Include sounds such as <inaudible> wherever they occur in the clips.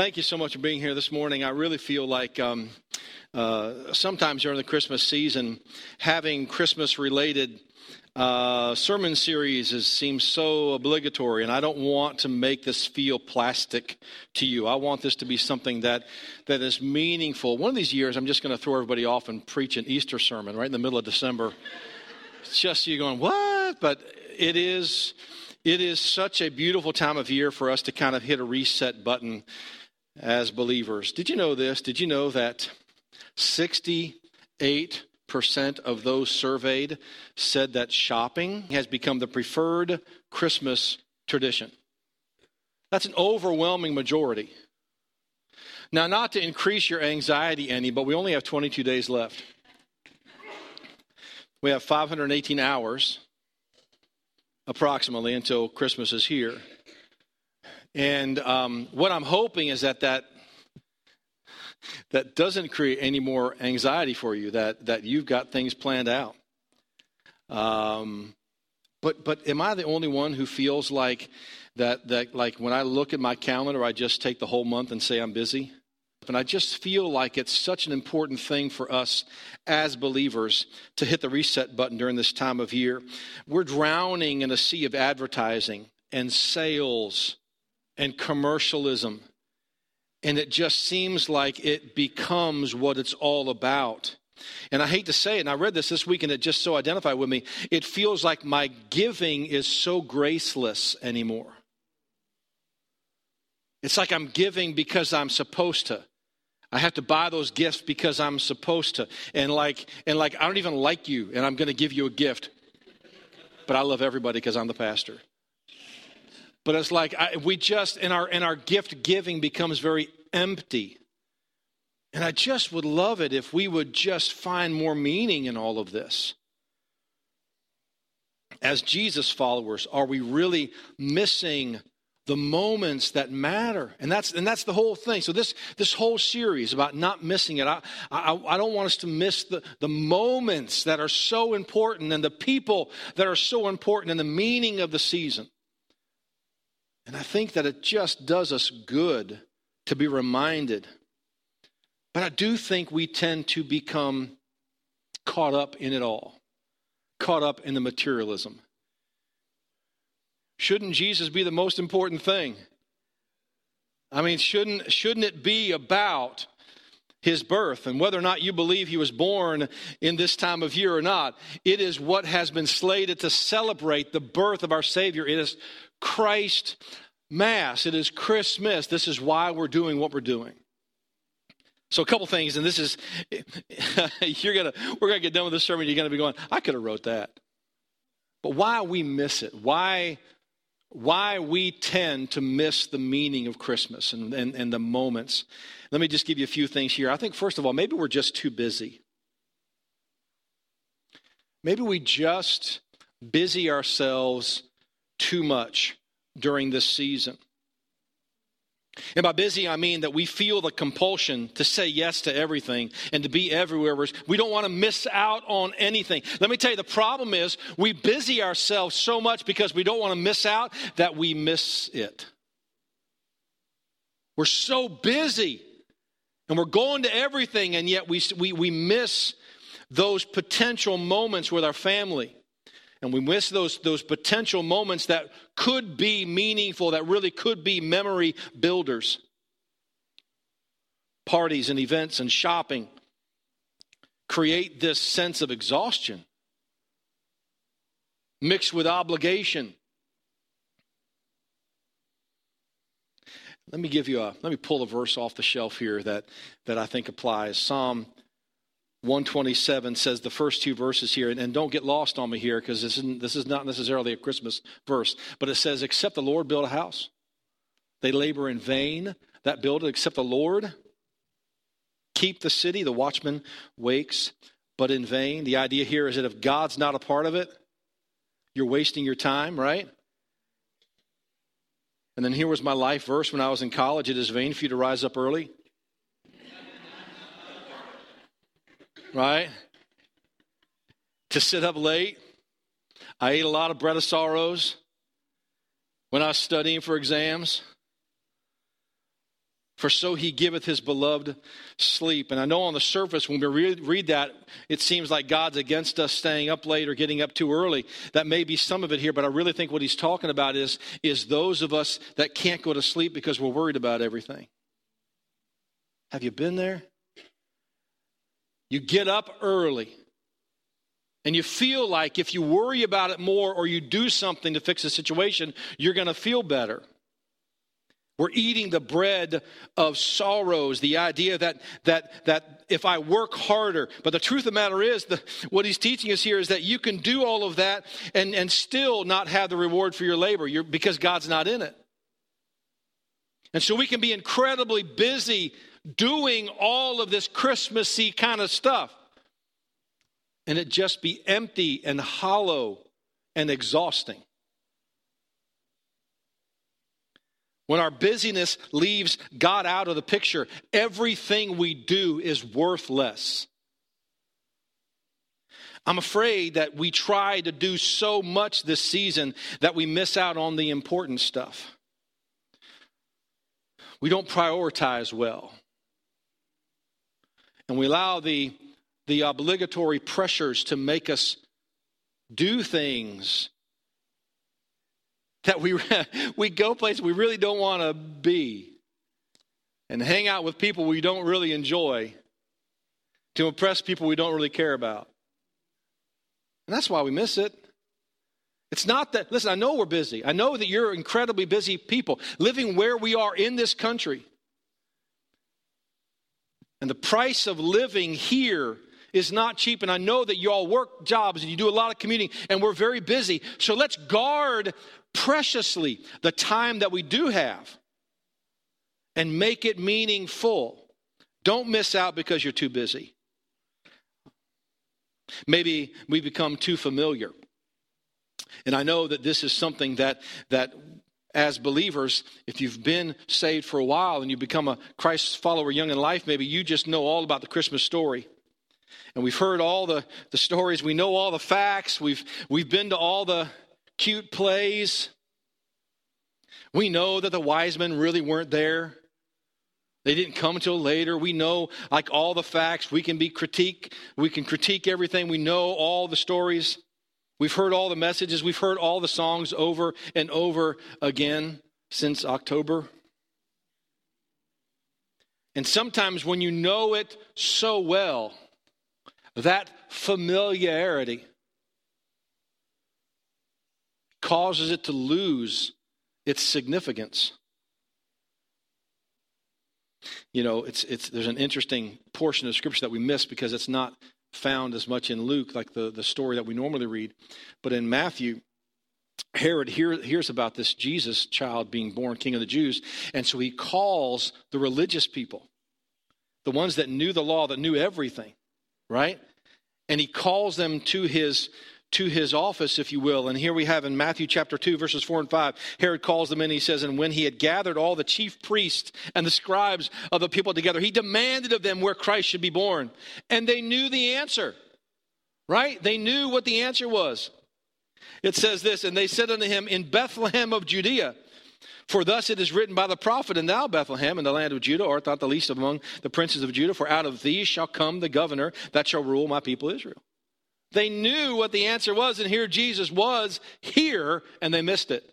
Thank you so much for being here this morning. I really feel like um, uh, sometimes during the Christmas season, having Christmas related uh, sermon series is, seems so obligatory, and I don't want to make this feel plastic to you. I want this to be something that, that is meaningful. One of these years, I'm just going to throw everybody off and preach an Easter sermon right in the middle of December. It's just you going, what? But it is it is such a beautiful time of year for us to kind of hit a reset button as believers. Did you know this? Did you know that 68% of those surveyed said that shopping has become the preferred Christmas tradition? That's an overwhelming majority. Now, not to increase your anxiety any, but we only have 22 days left. We have 518 hours approximately until Christmas is here. And um, what I'm hoping is that that that doesn't create any more anxiety for you. That that you've got things planned out. Um, but but am I the only one who feels like that that like when I look at my calendar, I just take the whole month and say I'm busy? And I just feel like it's such an important thing for us as believers to hit the reset button during this time of year. We're drowning in a sea of advertising and sales and commercialism. And it just seems like it becomes what it's all about. And I hate to say it, and I read this this week and it just so identified with me. It feels like my giving is so graceless anymore. It's like I'm giving because I'm supposed to. I have to buy those gifts because I'm supposed to. And like, and like, I don't even like you, and I'm going to give you a gift. But I love everybody because I'm the pastor. But it's like I, we just, in our and our gift giving becomes very empty. And I just would love it if we would just find more meaning in all of this. As Jesus followers, are we really missing the moments that matter and that's and that's the whole thing so this this whole series about not missing it i i, I don't want us to miss the the moments that are so important and the people that are so important and the meaning of the season and i think that it just does us good to be reminded but i do think we tend to become caught up in it all caught up in the materialism Shouldn't Jesus be the most important thing? I mean, shouldn't, shouldn't it be about his birth and whether or not you believe he was born in this time of year or not? It is what has been slated to celebrate the birth of our Savior. It is Christ Mass. It is Christmas. This is why we're doing what we're doing. So a couple things, and this is <laughs> you're gonna we're gonna get done with this sermon. You're gonna be going, I could have wrote that, but why we miss it? Why why we tend to miss the meaning of Christmas and, and, and, the moments. Let me just give you a few things here. I think, first of all, maybe we're just too busy. Maybe we just busy ourselves too much during this season. And by busy, I mean that we feel the compulsion to say yes to everything and to be everywhere. We don't want to miss out on anything. Let me tell you, the problem is we busy ourselves so much because we don't want to miss out that we miss it. We're so busy and we're going to everything, and yet we, we, we miss those potential moments with our family and we miss those, those potential moments that could be meaningful, that really could be memory builders. Parties and events and shopping create this sense of exhaustion mixed with obligation. Let me give you a let me pull a verse off the shelf here that that I think applies. Psalm 127 says the first two verses here, and, and don't get lost on me here because this, this is not necessarily a Christmas verse, but it says, Except the Lord build a house, they labor in vain that build it, except the Lord keep the city, the watchman wakes, but in vain. The idea here is that if God's not a part of it, you're wasting your time, right? And then here was my life verse when I was in college it is vain for you to rise up early right? To sit up late. I ate a lot of bread of sorrows when I was studying for exams. For so he giveth his beloved sleep. And I know on the surface, when we read that, it seems like God's against us staying up late or getting up too early. That may be some of it here, but I really think what he's talking about is, is those of us that can't go to sleep because we're worried about everything. Have you been there? You get up early. And you feel like if you worry about it more or you do something to fix the situation, you're going to feel better. We're eating the bread of sorrows, the idea that, that, that if I work harder, but the truth of the matter is, the, what he's teaching us here is that you can do all of that and, and still not have the reward for your labor You're, because God's not in it. And so we can be incredibly busy doing all of this Christmassy kind of stuff, and it just be empty and hollow and exhausting. When our busyness leaves God out of the picture, everything we do is worthless. I'm afraid that we try to do so much this season that we miss out on the important stuff. We don't prioritize well. And we allow the, the obligatory pressures to make us do things that we, <laughs> we go places we really don't want to be and hang out with people we don't really enjoy to impress people we don't really care about. And that's why we miss it. It's not that, listen, I know we're busy. I know that you're incredibly busy people living where we are in this country. And the price of living here is not cheap. And I know that you all work jobs and you do a lot of commuting, and we're very busy. So let's guard preciously the time that we do have and make it meaningful. Don't miss out because you're too busy. Maybe we become too familiar. And I know that this is something that, that as believers, if you've been saved for a while and you become a Christ follower young in life, maybe you just know all about the Christmas story. And we've heard all the, the stories, we know all the facts, we've, we've been to all the cute plays. We know that the wise men really weren't there. They didn't come until later. We know like all the facts. We can be critique. We can critique everything. We know all the stories. We've heard all the messages. We've heard all the songs over and over again since October. And sometimes when you know it so well, that familiarity causes it to lose its significance. You know, it's, it's, there's an interesting portion of scripture that we miss because it's not found as much in Luke, like the, the story that we normally read. But in Matthew, Herod hear, hears about this Jesus child being born king of the Jews, and so he calls the religious people, the ones that knew the law, that knew everything, right? And he calls them to his to his office, if you will. And here we have in Matthew chapter 2, verses 4 and 5, Herod calls them in. He says, And when he had gathered all the chief priests and the scribes of the people together, he demanded of them where Christ should be born. And they knew the answer, right? They knew what the answer was. It says this, And they said unto him, In Bethlehem of Judea. For thus it is written by the prophet, And thou, Bethlehem, in the land of Judah, art not the least among the princes of Judah, for out of thee shall come the governor that shall rule my people Israel. They knew what the answer was, and here Jesus was here, and they missed it.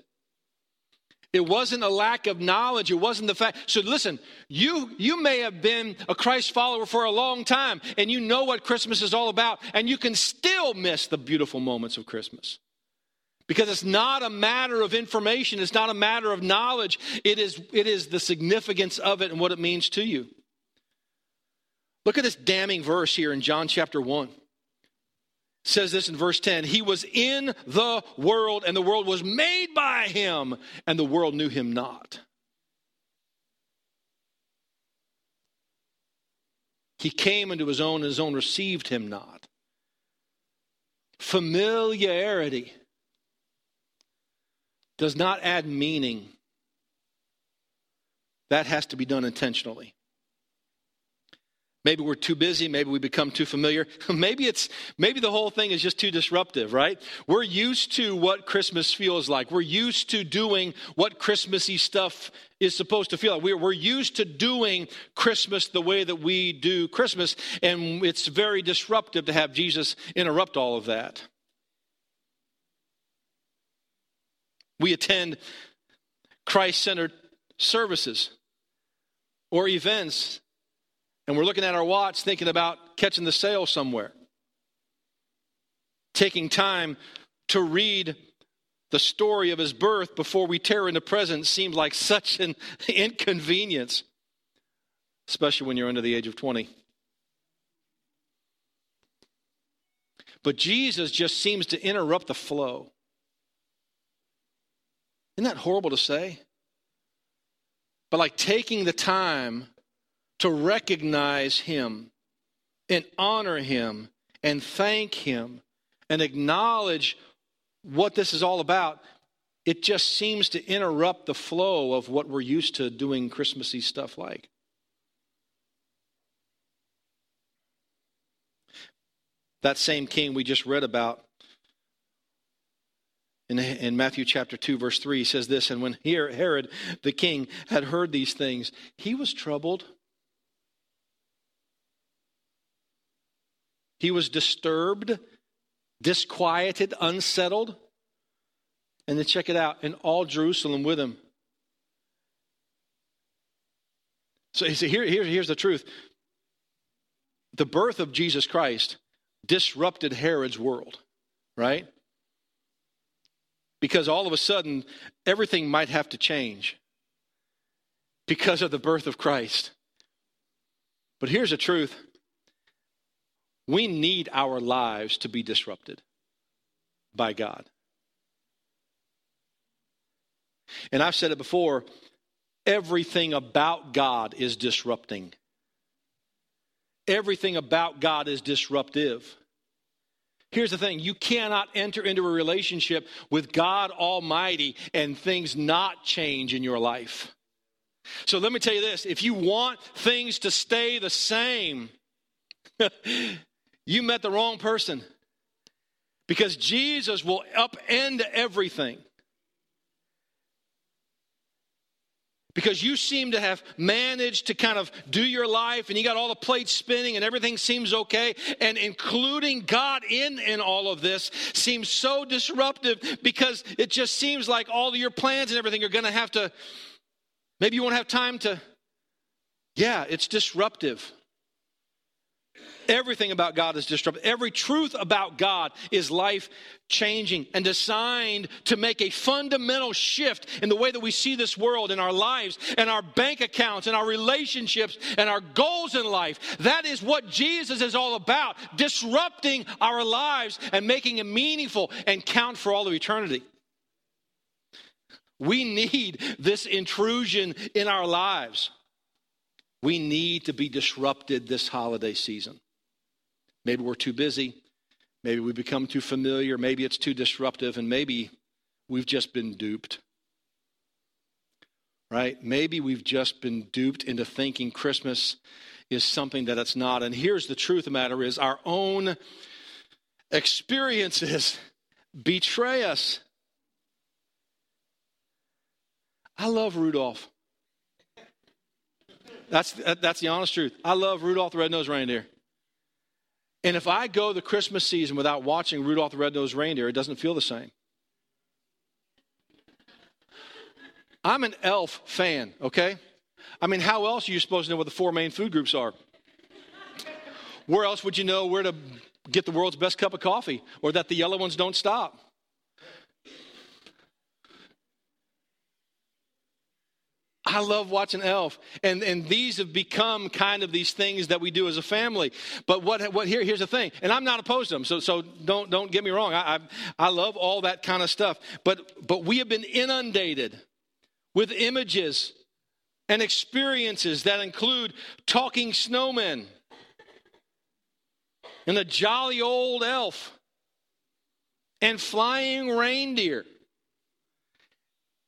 It wasn't a lack of knowledge. It wasn't the fact. So listen, you, you may have been a Christ follower for a long time, and you know what Christmas is all about, and you can still miss the beautiful moments of Christmas. Because it's not a matter of information, it's not a matter of knowledge, it is, it is the significance of it and what it means to you. Look at this damning verse here in John chapter 1 says this in verse 10 He was in the world, and the world was made by him, and the world knew him not. He came into his own, and his own received him not. Familiarity does not add meaning, that has to be done intentionally. Maybe we're too busy. Maybe we become too familiar. <laughs> maybe it's maybe the whole thing is just too disruptive, right? We're used to what Christmas feels like. We're used to doing what Christmassy stuff is supposed to feel like. We're, we're used to doing Christmas the way that we do Christmas, and it's very disruptive to have Jesus interrupt all of that. We attend Christ centered services or events and we're looking at our watch thinking about catching the sale somewhere. Taking time to read the story of his birth before we tear into present seems like <laughs> such an inconvenience, especially when you're under the age of 20. But Jesus just seems to interrupt the flow. Isn't that horrible to say? But like taking the time to recognize Him and honor Him and thank Him and acknowledge what this is all about, it just seems to interrupt the flow of what we're used to doing Christmassy stuff like. That same king we just read about in, in Matthew chapter 2, verse 3 says this And when Herod the king had heard these things, he was troubled He was disturbed, disquieted, unsettled. And then check it out, and all Jerusalem with him. So here, here, here's the truth the birth of Jesus Christ disrupted Herod's world, right? Because all of a sudden, everything might have to change because of the birth of Christ. But here's the truth we need our lives to be disrupted by God. And I've said it before everything about God is disrupting. Everything about God is disruptive. Here's the thing you cannot enter into a relationship with God Almighty and things not change in your life. So let me tell you this if you want things to stay the same, <laughs> you met the wrong person. Because Jesus will upend everything. Because you seem to have managed to kind of do your life and you got all the plates spinning and everything seems okay. And including God in, in all of this seems so disruptive because it just seems like all your plans and everything are going to have to, maybe you won't have time to, yeah, it's disruptive. Everything about God is disruptive. Every truth about God is life changing and designed to make a fundamental shift in the way that we see this world in our lives and our bank accounts and our relationships and our goals in life. That is what Jesus is all about disrupting our lives and making it meaningful and count for all of eternity. We need this intrusion in our lives. We need to be disrupted this holiday season. Maybe we're too busy. Maybe we become too familiar. Maybe it's too disruptive. And maybe we've just been duped. Right? Maybe we've just been duped into thinking Christmas is something that it's not. And here's the truth of the matter is our own experiences betray us. I love Rudolph. That's, that's the honest truth. I love Rudolph the Red-Nosed Reindeer. And if I go the Christmas season without watching Rudolph the Red-Nosed Reindeer, it doesn't feel the same. I'm an elf fan, okay? I mean, how else are you supposed to know what the four main food groups are? Where else would you know where to get the world's best cup of coffee or that the yellow ones don't stop? I love watching Elf. And, and these have become kind of these things that we do as a family. But what, what here, here's the thing, and I'm not opposed to them, so, so don't, don't get me wrong. I, I, I love all that kind of stuff. But, but we have been inundated with images and experiences that include talking snowmen and a jolly old elf and flying reindeer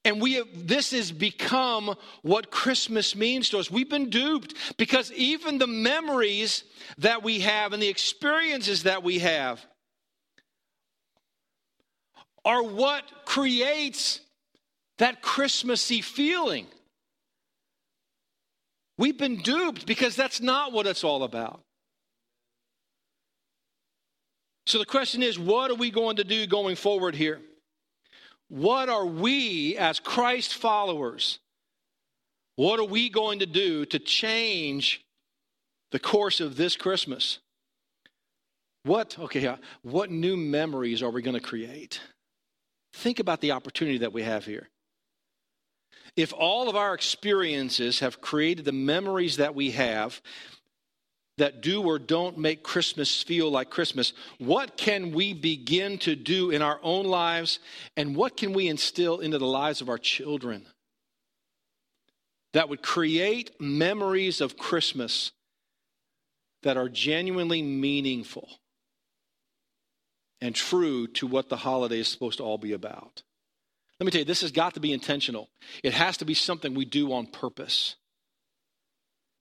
And we have, this has become what Christmas means to us. We've been duped because even the memories that we have and the experiences that we have are what creates that Christmassy feeling. We've been duped because that's not what it's all about. So the question is what are we going to do going forward here? What are we as Christ followers? What are we going to do to change the course of this Christmas? What, okay, what new memories are we going to create? Think about the opportunity that we have here. If all of our experiences have created the memories that we have that do or don't make Christmas feel like Christmas, what can we begin to do in our own lives and what can we instill into the lives of our children that would create memories of Christmas that are genuinely meaningful and true to what the holiday is supposed to all be about? Let me tell you, this has got to be intentional. It has to be something we do on purpose.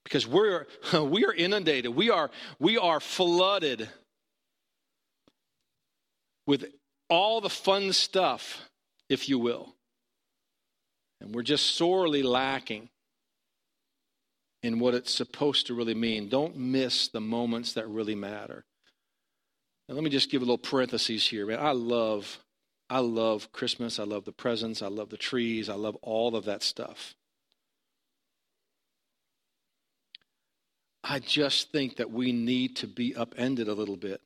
Because we're <laughs> we are inundated. We are we are flooded with all the fun stuff, if you will. And we're just sorely lacking in what it's supposed to really mean. Don't miss the moments that really matter. And let me just give a little parenthesis here, man. I love I love Christmas. I love the presents. I love the trees. I love all of that stuff. I just think that we need to be upended a little bit.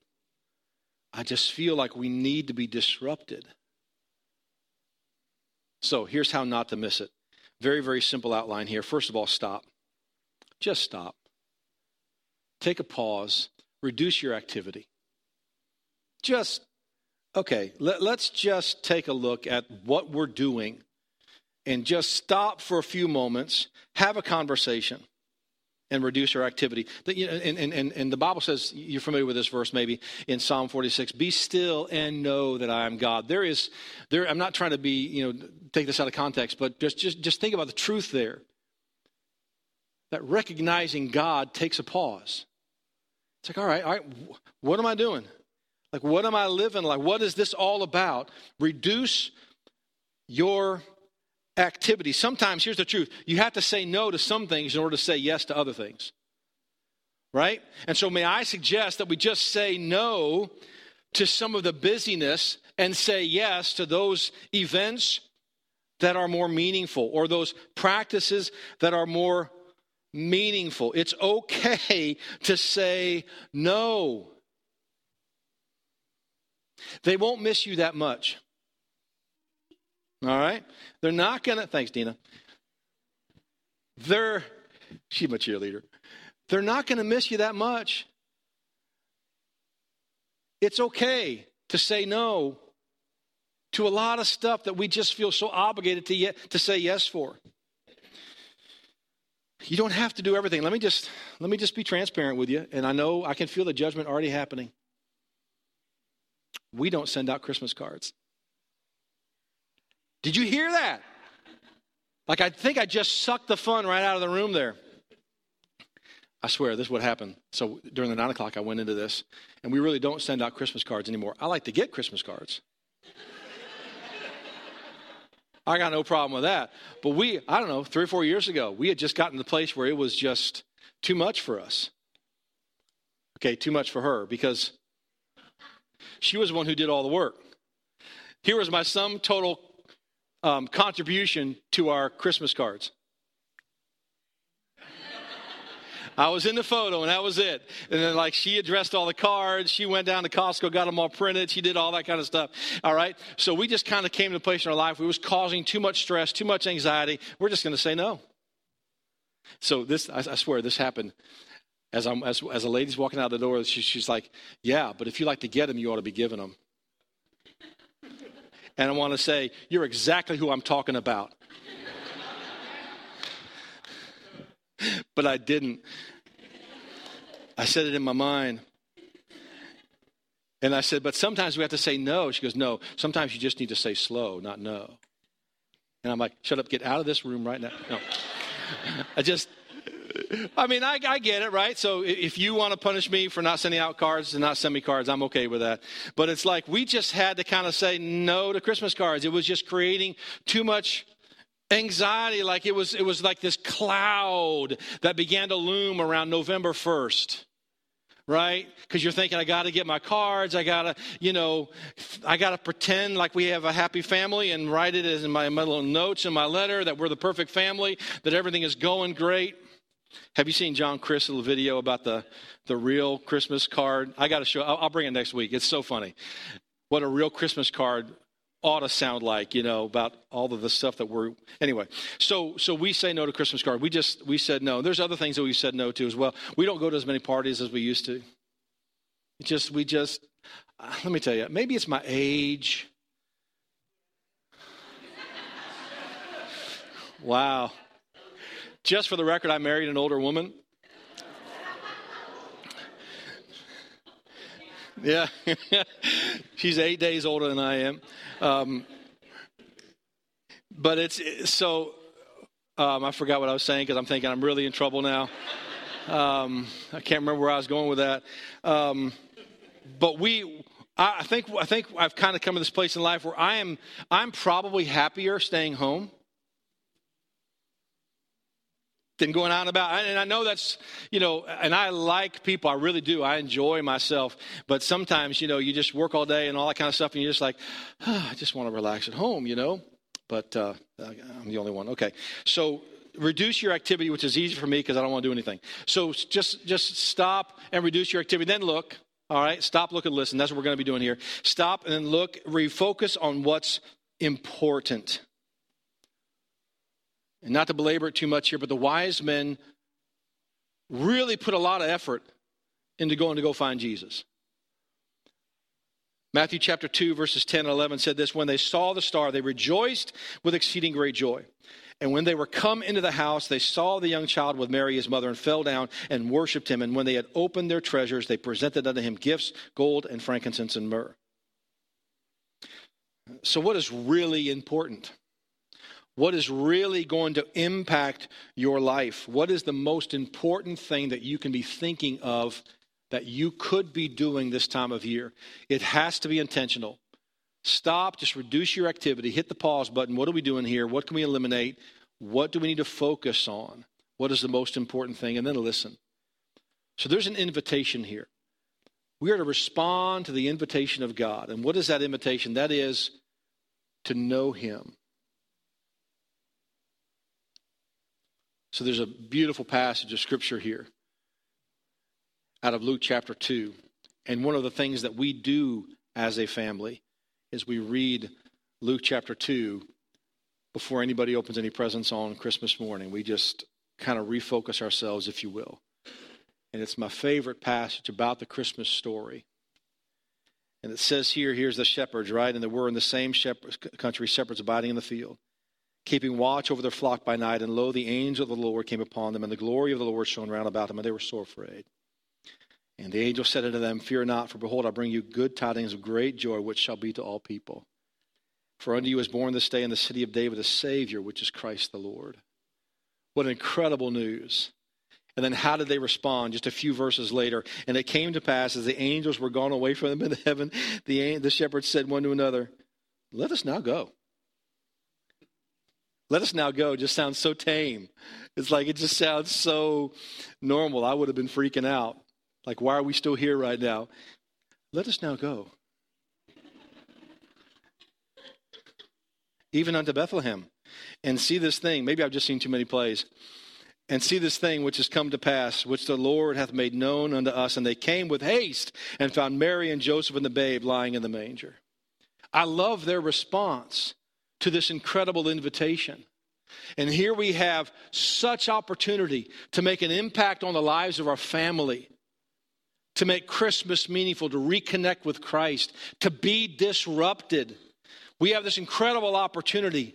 I just feel like we need to be disrupted. So here's how not to miss it. Very, very simple outline here. First of all, stop. Just stop. Take a pause. Reduce your activity. Just okay, let, us just take a look at what we're doing and just stop for a few moments, have a conversation, and reduce our activity. And, and, and, and the Bible says, you're familiar with this verse maybe in Psalm 46 Be still and know that I am God. There is, there, I'm not trying to be, you know, take this out of context, but just, just, just think about the truth there. That recognizing God takes a pause. It's like, all right, all right, what am I doing? Like, what am I living like? What is this all about? Reduce your activity. Sometimes, here's the truth you have to say no to some things in order to say yes to other things. Right? And so, may I suggest that we just say no to some of the busyness and say yes to those events that are more meaningful or those practices that are more meaningful. It's okay to say no. They won't miss you that much. All right? They're not going to, thanks, Dina. They're, she's my cheerleader. They're not going to miss you that much. It's okay to say no to a lot of stuff that we just feel so obligated to, yet, to say yes for. You don't have to do everything. Let me just let me just be transparent with you. And I know I can feel the judgment already happening. We don't send out Christmas cards. Did you hear that? Like, I think I just sucked the fun right out of the room there. I swear, this is what happened. So during the nine o'clock, I went into this, and we really don't send out Christmas cards anymore. I like to get Christmas cards. <laughs> I got no problem with that. But we, I don't know, three or four years ago, we had just gotten to the place where it was just too much for us. Okay, too much for her because she was the one who did all the work. Here was my sum total um, contribution to our Christmas cards. I was in the photo and that was it. And then, like, she addressed all the cards. She went down to Costco, got them all printed. She did all that kind of stuff. All right. So we just kind of came to a place in our life We was causing too much stress, too much anxiety. We're just going to say no. So this, I, I, swear, this happened. As, I'm, as, as a lady's walking out the door, she, she's like, Yeah, but if you like to get them, you ought to be giving them. And I want to say, You're exactly who I'm talking about. but I didn't. I said it in my mind. And I said, But sometimes we have to say no. She goes, No, sometimes you just need to say slow, not no. And I'm like, shut up, get out of this room right now. No. <laughs> I just, I mean, I, I, get it, right? So if you want to punish me for not sending out cards and not send me cards, I'm okay with that. But it's like we just had to kind of say no to Christmas cards. It was just creating too much anxiety. Like it was, it was like this cloud that began to loom around November 1st right? Because you're thinking, I got to get my cards. I got to, you know, I got to pretend like we have a happy family and write it as in my, my little notes in my letter that we're the perfect family, that everything is going great. Have you seen John Crist's video about the, the real Christmas card? I got to show, I'll, I'll bring it next week. It's so funny. What a real Christmas card ought to sound like, you know, about all of the stuff that we're anyway. So so we say no to Christmas card. We just we said no. There's other things that we said no to as well. We don't go to as many parties as we used to. It just we just uh, let me tell you, maybe it's my age. <laughs> wow. Just for the record, I married an older woman. Yeah. <laughs> She's eight days older than I am. Um, but it's so, um, I forgot what I was saying because I'm thinking I'm really in trouble now. Um, I can't remember where I was going with that. Um, but we, I think, I think I've kind of come to this place in life where I am, I'm probably happier staying home than going on about. And I know that's, you know, and I like people. I really do. I enjoy myself. But sometimes, you know, you just work all day and all that kind of stuff, and you're just like, oh, <sighs> I just want to relax at home, you know? But uh, I'm the only one. Okay. So reduce your activity, which is easy for me because I don't want to do anything. So just just stop and reduce your activity. Then look. All right. Stop, look, and listen. That's what we're going to be doing here. Stop and then look. Refocus on what's important. And not to belabor it too much here, but the wise men really put a lot of effort into going to go find Jesus. Matthew chapter 2, verses 10 and 11 said this When they saw the star, they rejoiced with exceeding great joy. And when they were come into the house, they saw the young child with Mary, his mother, and fell down and worshipped him. And when they had opened their treasures, they presented unto him gifts, gold and frankincense and myrrh. So, what is really important? What is really going to impact your life? What is the most important thing that you can be thinking of that you could be doing this time of year? It has to be intentional. Stop, just reduce your activity, hit the pause button. What are we doing here? What can we eliminate? What do we need to focus on? What is the most important thing? And then listen. So there's an invitation here. We are to respond to the invitation of God. And what is that invitation? That is to know Him. So there's a beautiful passage of scripture here out of Luke chapter 2. And one of the things that we do as a family is we read Luke chapter 2 before anybody opens any presents on Christmas morning. We just kind of refocus ourselves, if you will. And it's my favorite passage about the Christmas story. And it says here, here's the shepherds, right? And they were in the same country, shepherds abiding in the field keeping watch over their flock by night. And lo, the angel of the Lord came upon them, and the glory of the Lord shone round about them, and they were sore afraid. And the angel said unto them, Fear not, for behold, I bring you good tidings of great joy, which shall be to all people. For unto you is born this day in the city of David a Savior, which is Christ the Lord. What incredible news. And then how did they respond? Just a few verses later. And it came to pass as the angels were gone away from them in heaven, the, the shepherds said one to another, Let us now go let us now go just sounds so tame. It's like it just sounds so normal. I would have been freaking out. Like, why are we still here right now? Let us now go. Even unto Bethlehem, and see this thing. Maybe I've just seen too many plays. And see this thing which has come to pass, which the Lord hath made known unto us. And they came with haste and found Mary and Joseph and the babe lying in the manger. I love their response to this incredible invitation. And here we have such opportunity to make an impact on the lives of our family, to make Christmas meaningful, to reconnect with Christ, to be disrupted. We have this incredible opportunity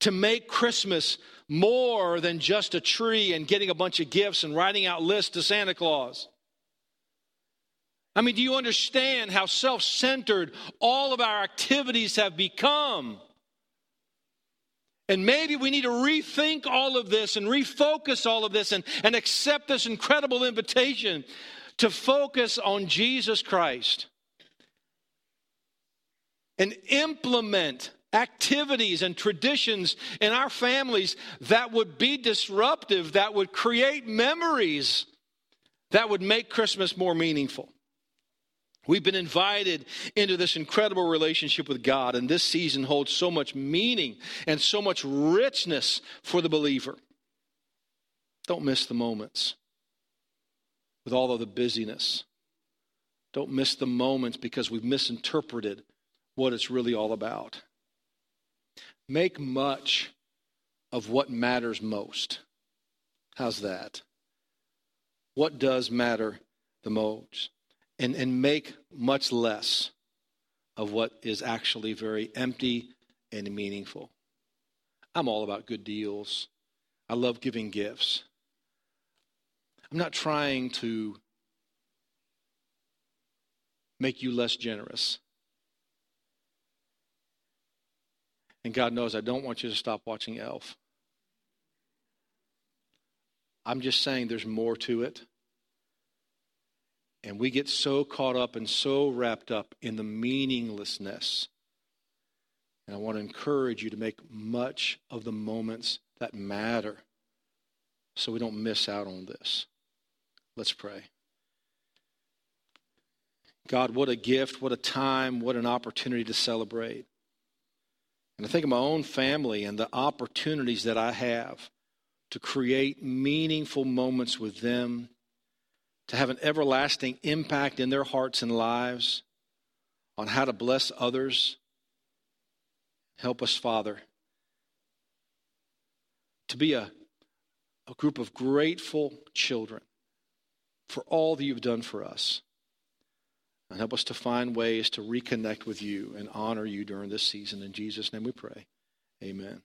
to make Christmas more than just a tree and getting a bunch of gifts and writing out lists to Santa Claus. I mean, do you understand how self centered all of our activities have become? And maybe we need to rethink all of this and refocus all of this and, and accept this incredible invitation to focus on Jesus Christ and implement activities and traditions in our families that would be disruptive, that would create memories that would make Christmas more meaningful. We've been invited into this incredible relationship with God, and this season holds so much meaning and so much richness for the believer. Don't miss the moments with all of the busyness. Don't miss the moments because we've misinterpreted what it's really all about. Make much of what matters most. How's that? What does matter the most? And, and make much less of what is actually very empty and meaningful. I'm all about good deals. I love giving gifts. I'm not trying to make you less generous. And God knows I don't want you to stop watching Elf. I'm just saying there's more to it. And we get so caught up and so wrapped up in the meaninglessness. And I want to encourage you to make much of the moments that matter so we don't miss out on this. Let's pray. God, what a gift, what a time, what an opportunity to celebrate. And I think of my own family and the opportunities that I have to create meaningful moments with them to have an everlasting impact in their hearts and lives on how to bless others. Help us, Father, to be a, a group of grateful children for all that you've done for us. And help us to find ways to reconnect with you and honor you during this season. In Jesus' name we pray. Amen.